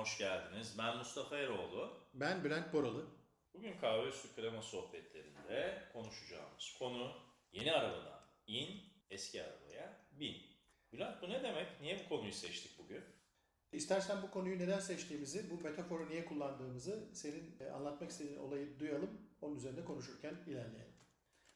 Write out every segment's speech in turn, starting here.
hoş geldiniz. Ben Mustafa Eroğlu. Ben Bülent Boralı. Bugün kahve üstü krema sohbetlerinde konuşacağımız konu yeni arabadan in, eski arabaya bin. Bülent bu ne demek? Niye bu konuyu seçtik bugün? İstersen bu konuyu neden seçtiğimizi, bu metaforu niye kullandığımızı senin e, anlatmak istediğin olayı duyalım, onun üzerinde konuşurken ilerleyelim.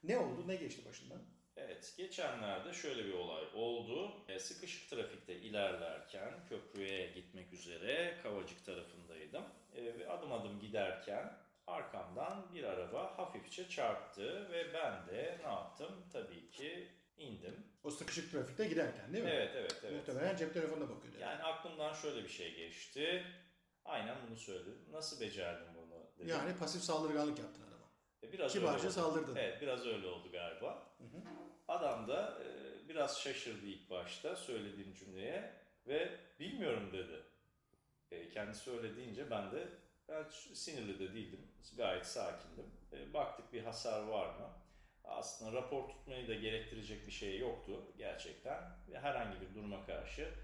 Ne oldu, ne geçti başından? Evet, geçenlerde şöyle bir olay oldu. E, Sıkışık trafikte ilerlerken köprüye gitmek üzere Kavacık tarafındaydım. E, Ve adım adım giderken arkamdan bir araba hafifçe çarptı ve ben de ne yaptım? Tabii ki indim. O sıkışık trafikte giderken değil mi? Evet, evet, evet. Muhtemelen cep telefonuna bakıyordu. Yani aklımdan şöyle bir şey geçti. Aynen bunu söyledim. Nasıl becerdin bunu dedim. Yani pasif saldırganlık yaptın adama. E, Biraz Kibarca öyle oldu. saldırdın. Evet biraz öyle oldu galiba. Adam da e, biraz şaşırdı ilk başta söylediğim cümleye ve bilmiyorum dedi. E, kendisi öyle deyince ben de ben sinirli de değildim. Gayet sakindim. E, baktık bir hasar var mı? Aslında rapor tutmayı da gerektirecek bir şey yoktu gerçekten. Ve herhangi bir duruma karşı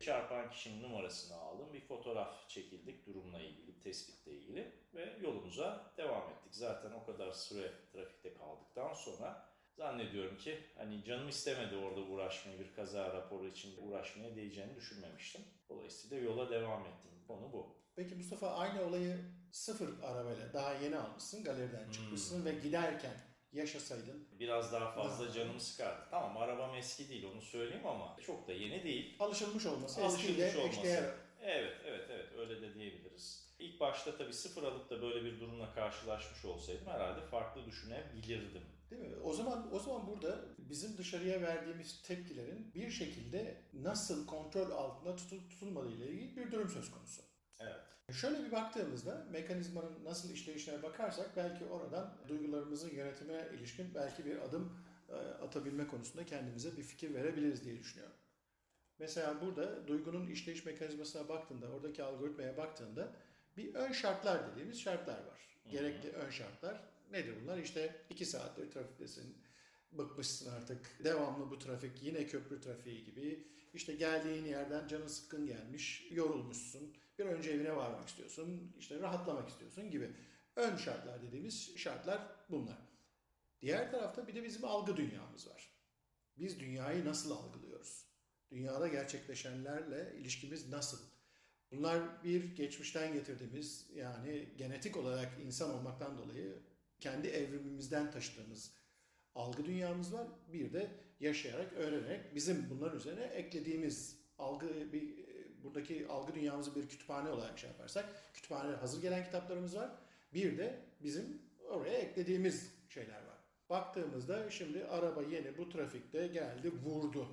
çarpan kişinin numarasını aldım. Bir fotoğraf çekildik durumla ilgili, tespitle ilgili ve yolumuza devam ettik. Zaten o kadar süre trafikte kaldıktan sonra zannediyorum ki hani canım istemedi orada uğraşmayı, bir kaza raporu için uğraşmaya değeceğini düşünmemiştim. Dolayısıyla yola devam ettim. Konu bu. Peki Mustafa aynı olayı sıfır arabayla daha yeni almışsın, galeriden çıkmışsın ve giderken yaşasaydın Biraz daha fazla canımı sıkardı. Tamam arabam eski değil onu söyleyeyim ama çok da yeni değil. alışılmış olması, Alışılmış eskiyle olması. eşdeğer Evet, evet, evet öyle de diyebiliriz. İlk başta tabii sıfır alıp da böyle bir durumla karşılaşmış olsaydım herhalde farklı düşünebilirdim. Değil mi? O zaman o zaman burada bizim dışarıya verdiğimiz tepkilerin bir şekilde nasıl kontrol altında tutul, tutulmadığı ile ilgili bir durum söz konusu. Evet. Şöyle bir baktığımızda mekanizmanın nasıl işleyişine bakarsak belki oradan duygularımızın yönetimine ilişkin belki bir adım e, atabilme konusunda kendimize bir fikir verebiliriz diye düşünüyorum. Mesela burada duygunun işleyiş mekanizmasına baktığında, oradaki algoritmaya baktığında bir ön şartlar dediğimiz şartlar var. Gerekli ön şartlar. Nedir bunlar? İşte iki saattir trafiktesin, bıkmışsın artık, devamlı bu trafik, yine köprü trafiği gibi. İşte geldiğin yerden canın sıkkın gelmiş, yorulmuşsun, bir önce evine varmak istiyorsun, işte rahatlamak istiyorsun gibi. Ön şartlar dediğimiz şartlar bunlar. Diğer tarafta bir de bizim algı dünyamız var. Biz dünyayı nasıl algılıyoruz? Dünyada gerçekleşenlerle ilişkimiz nasıl? Bunlar bir geçmişten getirdiğimiz yani genetik olarak insan olmaktan dolayı kendi evrimimizden taşıdığımız algı dünyamız var. Bir de yaşayarak, öğrenerek bizim bunların üzerine eklediğimiz algı bir buradaki algı dünyamızı bir kütüphane olarak şey yaparsak kütüphanede hazır gelen kitaplarımız var. Bir de bizim oraya eklediğimiz şeyler var. Baktığımızda şimdi araba yeni bu trafikte geldi vurdu.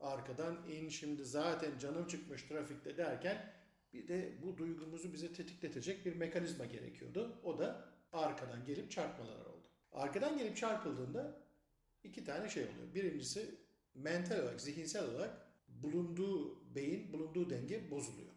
Arkadan in şimdi zaten canım çıkmış trafikte derken bir de bu duygumuzu bize tetikletecek bir mekanizma gerekiyordu. O da arkadan gelip çarpmalar oldu. Arkadan gelip çarpıldığında iki tane şey oluyor. Birincisi mental olarak, zihinsel olarak bulunduğu beyin, bulunduğu denge bozuluyor.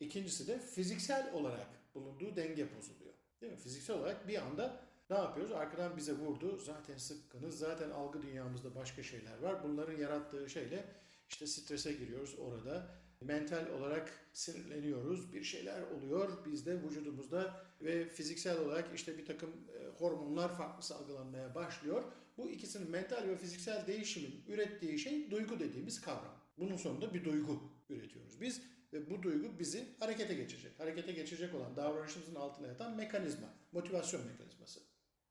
İkincisi de fiziksel olarak bulunduğu denge bozuluyor. Değil mi? Fiziksel olarak bir anda ne yapıyoruz? Arkadan bize vurdu. Zaten sıkkınız. Zaten algı dünyamızda başka şeyler var. Bunların yarattığı şeyle işte strese giriyoruz orada. Mental olarak sinirleniyoruz. Bir şeyler oluyor bizde vücudumuzda ve fiziksel olarak işte bir takım e, hormonlar farklı salgılanmaya başlıyor. Bu ikisinin mental ve fiziksel değişimin ürettiği şey duygu dediğimiz kavram. Bunun sonunda bir duygu üretiyoruz biz ve bu duygu bizi harekete geçecek. Harekete geçecek olan davranışımızın altına yatan mekanizma, motivasyon mekanizması.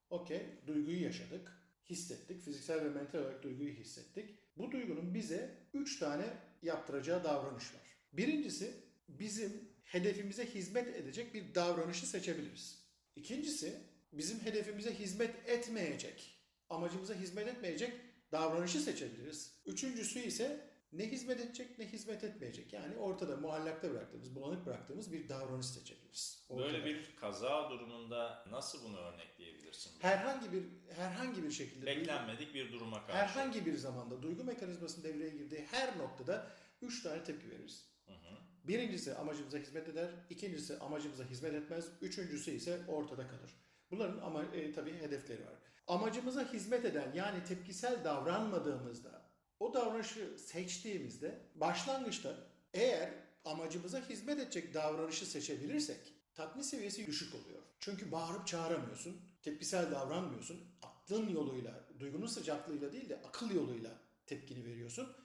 Okey, duyguyu yaşadık, hissettik. Fiziksel ve mental olarak duyguyu hissettik. Bu duygunun bize üç tane yaptıracağı davranış var. Birincisi bizim hedefimize hizmet edecek bir davranışı seçebiliriz. İkincisi bizim hedefimize hizmet etmeyecek, amacımıza hizmet etmeyecek davranışı seçebiliriz. Üçüncüsü ise ne hizmet edecek ne hizmet etmeyecek. Yani ortada muallakta bıraktığımız, bulanık bıraktığımız bir davranış seçebiliriz. Ortada. Böyle bir kaza durumunda nasıl bunu örnekleyebilirsin? herhangi bir herhangi bir şekilde Beklenmedik bir duruma karşı. herhangi bir zamanda duygu mekanizmasının devreye girdiği her noktada üç tane tepki veririz. Birincisi amacımıza hizmet eder, ikincisi amacımıza hizmet etmez, üçüncüsü ise ortada kalır. Bunların ama e, tabii hedefleri var. Amacımıza hizmet eden yani tepkisel davranmadığımızda o davranışı seçtiğimizde başlangıçta eğer amacımıza hizmet edecek davranışı seçebilirsek tatmin seviyesi düşük oluyor. Çünkü bağırıp çağıramıyorsun, tepkisel davranmıyorsun. Aklın yoluyla, duygunun sıcaklığıyla değil de akıl yoluyla tepkini veriyorsun.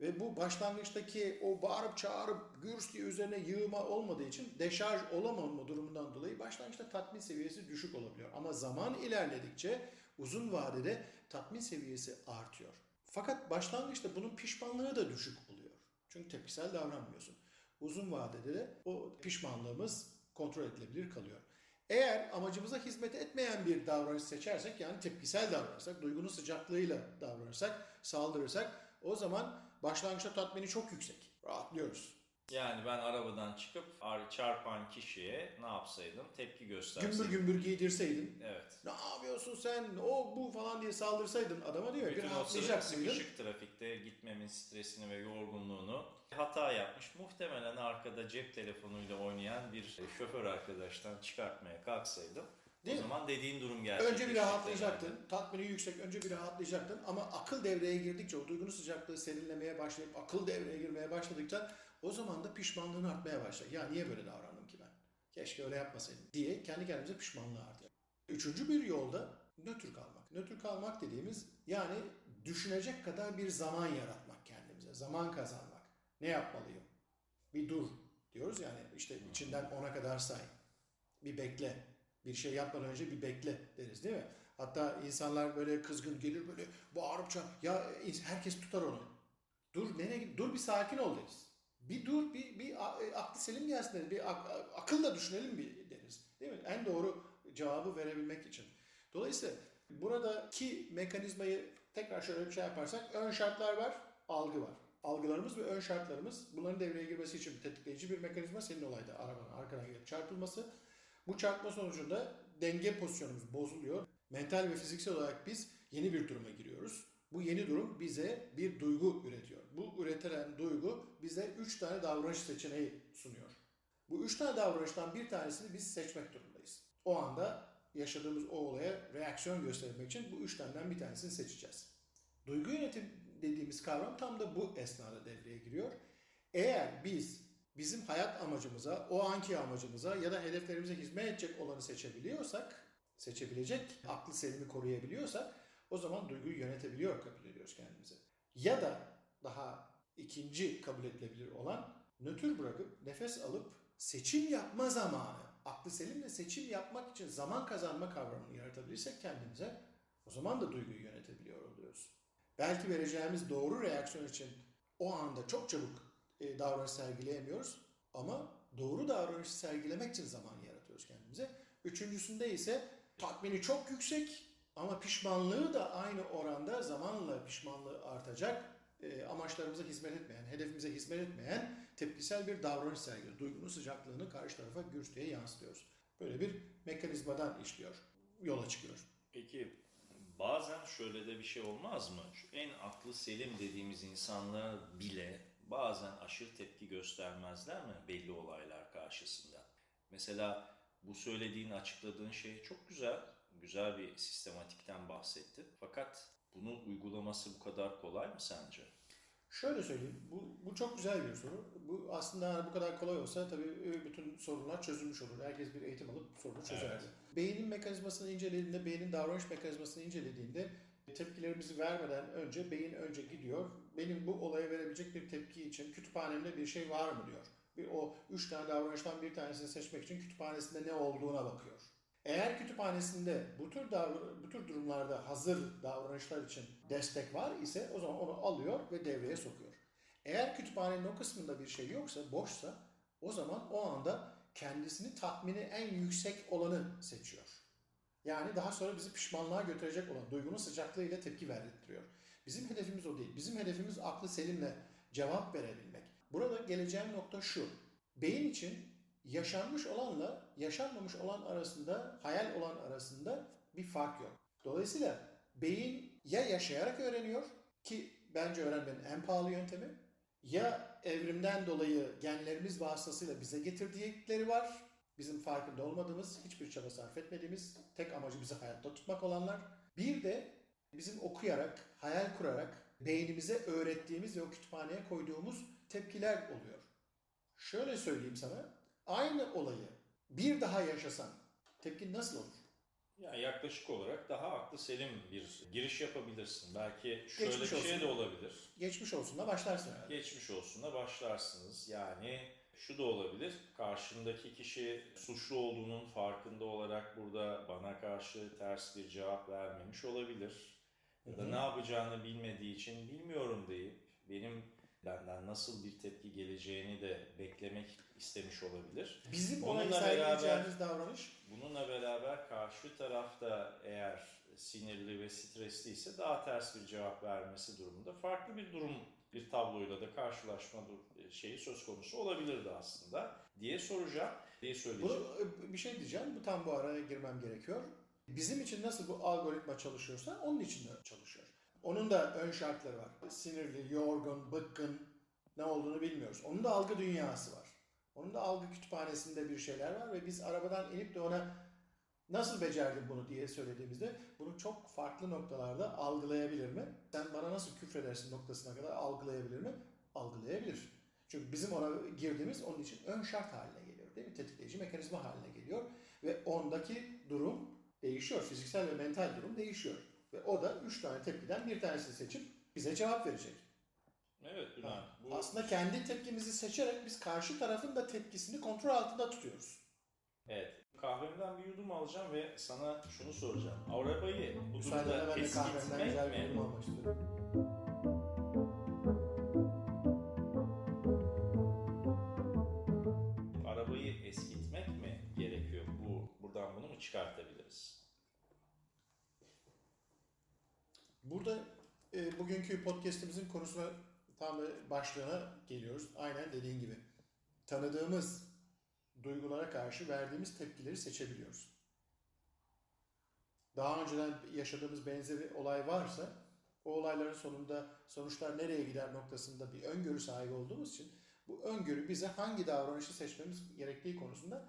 Ve bu başlangıçtaki o bağırıp çağırıp gürs diye üzerine yığma olmadığı için deşarj olamama durumundan dolayı başlangıçta tatmin seviyesi düşük olabiliyor. Ama zaman ilerledikçe uzun vadede tatmin seviyesi artıyor. Fakat başlangıçta bunun pişmanlığı da düşük oluyor. Çünkü tepkisel davranmıyorsun. Uzun vadede de o pişmanlığımız kontrol edilebilir kalıyor. Eğer amacımıza hizmet etmeyen bir davranış seçersek yani tepkisel davranırsak, duygunun sıcaklığıyla davranırsak, saldırırsak o zaman başlangıçta tatmini çok yüksek. Rahatlıyoruz. Yani ben arabadan çıkıp ar- çarpan kişiye ne yapsaydım? Tepki gösterseydim. Gümbür gümbür giydirseydin, Evet. ne yapıyorsun sen, o bu falan diye saldırsaydın adama diyor bir Bütün o sıra rahatlayacak mıydın? sıkışık trafikte gitmemin stresini ve yorgunluğunu hata yapmış. Muhtemelen arkada cep telefonuyla oynayan bir şoför arkadaştan çıkartmaya kalksaydım. Değil o mi? zaman dediğin durum gerçekleşecekti. Önce bir rahatlayacaktın, tatmini yüksek, önce bir rahatlayacaktın ama akıl devreye girdikçe, o duygunun sıcaklığı serinlemeye başlayıp akıl devreye girmeye başladıkça o zaman da pişmanlığın artmaya başlar. Ya niye böyle davrandım ki ben? Keşke öyle yapmasaydım diye kendi kendimize pişmanlığı artıyor. Üçüncü bir yolda nötr kalmak. Nötr kalmak dediğimiz yani düşünecek kadar bir zaman yaratmak kendimize, zaman kazanmak. Ne yapmalıyım? Bir dur diyoruz yani işte içinden ona kadar say. Bir bekle. Bir şey yapmadan önce bir bekle deriz değil mi? Hatta insanlar böyle kızgın gelir böyle bağırıp çağır. Ya herkes tutar onu. Dur nereye? Dur bir sakin ol deriz. Bir dur bir, bir e, aklı selim gelsin deriz. Bir ak- a- akılla düşünelim bir deriz. Değil mi? En doğru cevabı verebilmek için. Dolayısıyla buradaki mekanizmayı tekrar şöyle bir şey yaparsak ön şartlar var, algı var. Algılarımız ve ön şartlarımız bunların devreye girmesi için bir tetikleyici bir mekanizma senin olayda arabanın arkadan gelip çarpılması. Bu çarpma sonucunda denge pozisyonumuz bozuluyor. Mental ve fiziksel olarak biz yeni bir duruma giriyoruz. Bu yeni durum bize bir duygu üretiyor. Bu üretilen duygu bize üç tane davranış seçeneği sunuyor. Bu üç tane davranıştan bir tanesini biz seçmek durumundayız. O anda yaşadığımız o olaya reaksiyon göstermek için bu üç taneden bir tanesini seçeceğiz. Duygu yönetim dediğimiz kavram tam da bu esnada devreye giriyor. Eğer biz bizim hayat amacımıza, o anki amacımıza ya da hedeflerimize hizmet edecek olanı seçebiliyorsak, seçebilecek aklı selimi koruyabiliyorsak o zaman duyguyu yönetebiliyor kabul ediyoruz kendimize. Ya da daha ikinci kabul edilebilir olan nötr bırakıp nefes alıp seçim yapma zamanı, aklı selimle seçim yapmak için zaman kazanma kavramını yaratabilirsek kendimize o zaman da duyguyu yönetebiliyor oluyoruz. Belki vereceğimiz doğru reaksiyon için o anda çok çabuk e, davranış sergileyemiyoruz ama doğru davranışı sergilemek için zaman yaratıyoruz kendimize. Üçüncüsünde ise tatmini çok yüksek ama pişmanlığı da aynı oranda zamanla pişmanlığı artacak e, amaçlarımıza hizmet etmeyen, hedefimize hizmet etmeyen tepkisel bir davranış sergiliyor. Duygunun sıcaklığını karşı tarafa gürs diye yansıtıyoruz. Böyle bir mekanizmadan işliyor, yola çıkıyor. Peki bazen şöyle de bir şey olmaz mı? Şu en aklı selim dediğimiz insanlar bile bazen aşırı tepki göstermezler mi belli olaylar karşısında? Mesela bu söylediğin, açıkladığın şey çok güzel. Güzel bir sistematikten bahsettin. Fakat bunun uygulaması bu kadar kolay mı sence? Şöyle söyleyeyim, bu, bu çok güzel bir soru. Bu aslında bu kadar kolay olsa tabii e, bütün sorunlar çözülmüş olur. Herkes bir eğitim alıp sorunu çözerdi. Evet. Beynin mekanizmasını incelediğinde, beynin davranış mekanizmasını incelediğinde tepkilerimizi vermeden önce beyin önce gidiyor. Benim bu olaya verebilecek bir tepki için kütüphanemde bir şey var mı diyor. Bir, o üç tane davranıştan bir tanesini seçmek için kütüphanesinde ne olduğuna bakıyor. Eğer kütüphanesinde bu tür davr- bu tür durumlarda hazır davranışlar için destek var ise o zaman onu alıyor ve devreye sokuyor. Eğer kütüphanenin o kısmında bir şey yoksa, boşsa o zaman o anda kendisini tatmini en yüksek olanı seçiyor. Yani daha sonra bizi pişmanlığa götürecek olan duygunun sıcaklığıyla tepki verdirtiyor. Bizim hedefimiz o değil. Bizim hedefimiz aklı selimle cevap verebilmek. Burada geleceğim nokta şu. Beyin için yaşanmış olanla yaşanmamış olan arasında, hayal olan arasında bir fark yok. Dolayısıyla beyin ya yaşayarak öğreniyor ki bence öğrenmenin en pahalı yöntemi ya evrimden dolayı genlerimiz vasıtasıyla bize getirdikleri var. Bizim farkında olmadığımız, hiçbir çaba sarf etmediğimiz, tek amacı bizi hayatta tutmak olanlar. Bir de bizim okuyarak, hayal kurarak beynimize öğrettiğimiz ve o kütüphaneye koyduğumuz tepkiler oluyor. Şöyle söyleyeyim sana. Aynı olayı bir daha yaşasan tepkin nasıl olur? Yani yaklaşık olarak daha aklı selim bir giriş yapabilirsin. Belki şöyle Geçmiş bir şey olsun. de olabilir. Geçmiş olsun da başlarsın herhalde. Geçmiş olsun da başlarsınız. Yani şu da olabilir. Karşımdaki kişi suçlu olduğunun farkında olarak burada bana karşı ters bir cevap vermemiş olabilir. Ya da ne yapacağını bilmediği için bilmiyorum deyip benim benden nasıl bir tepki geleceğini de beklemek istemiş olabilir. Bizim Bununla beraber- davranış Bununla beraber karşı tarafta eğer sinirli ve stresliyse daha ters bir cevap vermesi durumunda farklı bir durum, bir tabloyla da karşılaşma şeyi söz konusu olabilirdi aslında diye soracağım, diye söyleyeceğim. Bunu e, bir şey diyeceğim. Bu tam bu araya girmem gerekiyor. Bizim için nasıl bu algoritma çalışıyorsa onun için de çalışıyor. Onun da ön şartları var. Sinirli, yorgun, bıkkın ne olduğunu bilmiyoruz. Onun da algı dünyası var. Onun da algı kütüphanesinde bir şeyler var ve biz arabadan inip de ona nasıl becerdin bunu diye söylediğimizde bunu çok farklı noktalarda algılayabilir mi? Sen bana nasıl küfredersin noktasına kadar algılayabilir mi? Algılayabilir. Çünkü bizim ona girdiğimiz onun için ön şart haline geliyor değil mi? Tetikleyici mekanizma haline geliyor ve ondaki durum değişiyor. Fiziksel ve mental durum değişiyor. Ve o da üç tane tepkiden bir tanesini seçip bize cevap verecek. Evet Bülent, bu Aslında kendi tepkimizi seçerek biz karşı tarafın da tepkisini kontrol altında tutuyoruz. evet. Kahvemden bir yudum alacağım ve sana şunu soracağım. Arabayı bu durumda güzel bir mi? Bugünkü podcast'imizin konusuna tam da başlığına geliyoruz. Aynen dediğin gibi. Tanıdığımız duygulara karşı verdiğimiz tepkileri seçebiliyoruz. Daha önceden yaşadığımız benzeri olay varsa o olayların sonunda sonuçlar nereye gider noktasında bir öngörü sahibi olduğumuz için bu öngörü bize hangi davranışı seçmemiz gerektiği konusunda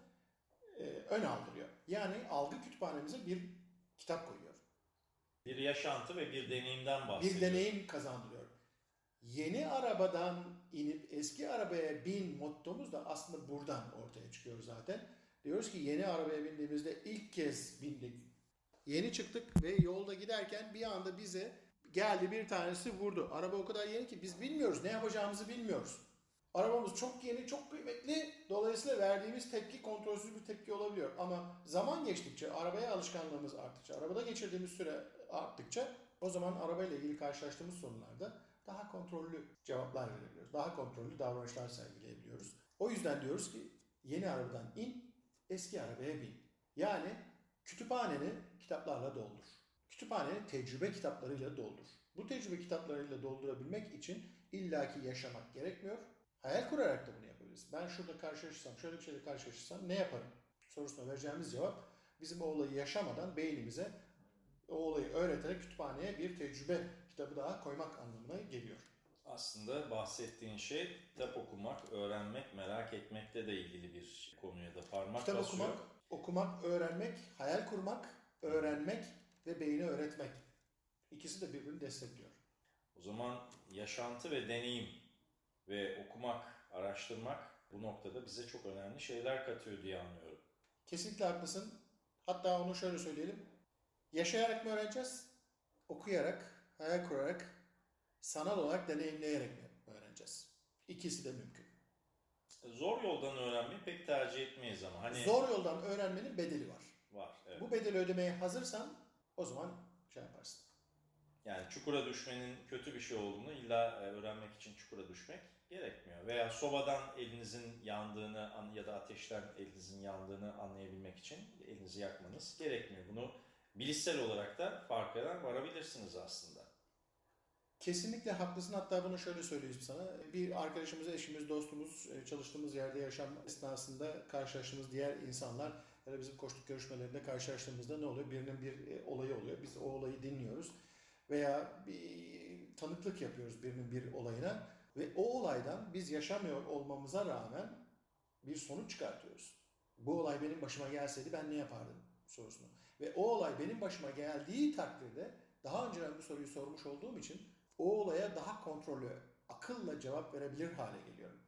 e, ön aldırıyor. Yani algı kütüphanemize bir kitap koyuyor. Bir yaşantı ve bir deneyimden bir bahsediyoruz. deneyim kazandırıyor. Yeni arabadan inip eski arabaya bin mottomuz da aslında buradan ortaya çıkıyor zaten. Diyoruz ki yeni arabaya bindiğimizde ilk kez bindik. Yeni çıktık ve yolda giderken bir anda bize geldi bir tanesi vurdu. Araba o kadar yeni ki biz bilmiyoruz ne yapacağımızı bilmiyoruz. Arabamız çok yeni, çok kıymetli. Dolayısıyla verdiğimiz tepki kontrolsüz bir tepki olabiliyor. Ama zaman geçtikçe, arabaya alışkanlığımız arttıkça, arabada geçirdiğimiz süre arttıkça o zaman arabayla ilgili karşılaştığımız sorunlarda daha kontrollü cevaplar verebiliyoruz. Daha kontrollü davranışlar sergileyebiliyoruz. O yüzden diyoruz ki yeni arabadan in, eski arabaya bin. Yani kütüphaneni kitaplarla doldur. Kütüphaneni tecrübe kitaplarıyla doldur. Bu tecrübe kitaplarıyla doldurabilmek için illaki yaşamak gerekmiyor. Hayal kurarak da bunu yapabiliriz. Ben şurada karşılaşırsam, şöyle bir şeyle karşılaşırsam ne yaparım? Sorusuna vereceğimiz cevap bizim o olayı yaşamadan beynimize o olayı öğreterek kütüphaneye bir tecrübe kitabı daha koymak anlamına geliyor. Aslında bahsettiğin şey kitap okumak, öğrenmek, merak etmekle de ilgili bir konuya da parmak Kitap basıyor. okumak, okumak, öğrenmek, hayal kurmak, öğrenmek ve beyni öğretmek. İkisi de birbirini destekliyor. O zaman yaşantı ve deneyim ve okumak, araştırmak bu noktada bize çok önemli şeyler katıyor diye anlıyorum. Kesinlikle haklısın. Hatta onu şöyle söyleyelim. Yaşayarak mı öğreneceğiz? Okuyarak, hayal kurarak, sanal olarak deneyimleyerek mi öğreneceğiz? İkisi de mümkün. Zor yoldan öğrenmeyi pek tercih etmeyiz ama hani Zor yoldan öğrenmenin bedeli var. var. Evet. Bu bedeli ödemeye hazırsan o zaman şey yaparsın. Yani çukura düşmenin kötü bir şey olduğunu illa e, öğrenmek için çukura düşmek gerekmiyor. Veya sobadan elinizin yandığını an- ya da ateşten elinizin yandığını anlayabilmek için elinizi yakmanız gerekmiyor. Bunu bilişsel olarak da farkına varabilirsiniz aslında. Kesinlikle haklısın. Hatta bunu şöyle söyleyeyim sana. Bir arkadaşımız, eşimiz, dostumuz, e, çalıştığımız yerde yaşam esnasında karşılaştığımız diğer insanlar ya da bizim koştuk görüşmelerinde karşılaştığımızda ne oluyor? Birinin bir e, olayı oluyor. Biz o olayı dinliyoruz. Veya bir tanıklık yapıyoruz birinin bir olayına. Ve o olaydan biz yaşamıyor olmamıza rağmen bir sonuç çıkartıyoruz. Bu olay benim başıma gelseydi ben ne yapardım sorusunu. Ve o olay benim başıma geldiği takdirde daha önceden bu soruyu sormuş olduğum için o olaya daha kontrollü, akılla cevap verebilir hale geliyorum.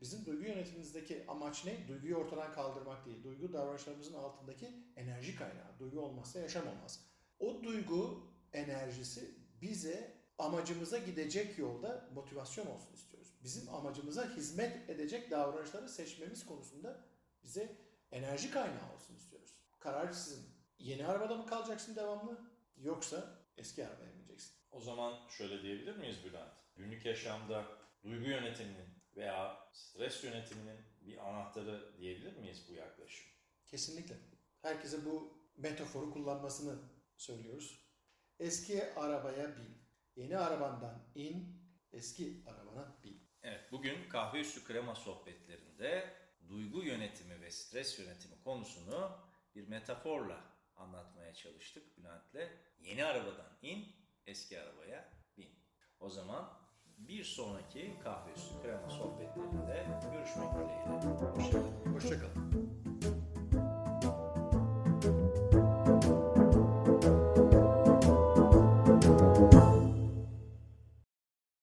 Bizim duygu yönetimimizdeki amaç ne? Duyguyu ortadan kaldırmak değil. Duygu davranışlarımızın altındaki enerji kaynağı. Duygu olmazsa yaşam olmaz. O duygu enerjisi bize amacımıza gidecek yolda motivasyon olsun istiyoruz. Bizim amacımıza hizmet edecek davranışları seçmemiz konusunda bize enerji kaynağı olsun istiyoruz. Karar sizin. Yeni arabada mı kalacaksın devamlı yoksa eski arabaya bineceksin? O zaman şöyle diyebilir miyiz Bülent? Günlük yaşamda duygu yönetiminin veya stres yönetiminin bir anahtarı diyebilir miyiz bu yaklaşım? Kesinlikle. Herkese bu metaforu kullanmasını söylüyoruz. Eski arabaya bin. Yeni arabandan in, eski arabana bin. Evet, bugün kahve üstü krema sohbetlerinde duygu yönetimi ve stres yönetimi konusunu bir metaforla anlatmaya çalıştık Bülent'le. Yeni arabadan in, eski arabaya bin. O zaman bir sonraki kahve üstü krema sohbetlerinde görüşmek dileğiyle. Hoşçakalın. Hoşçakalın.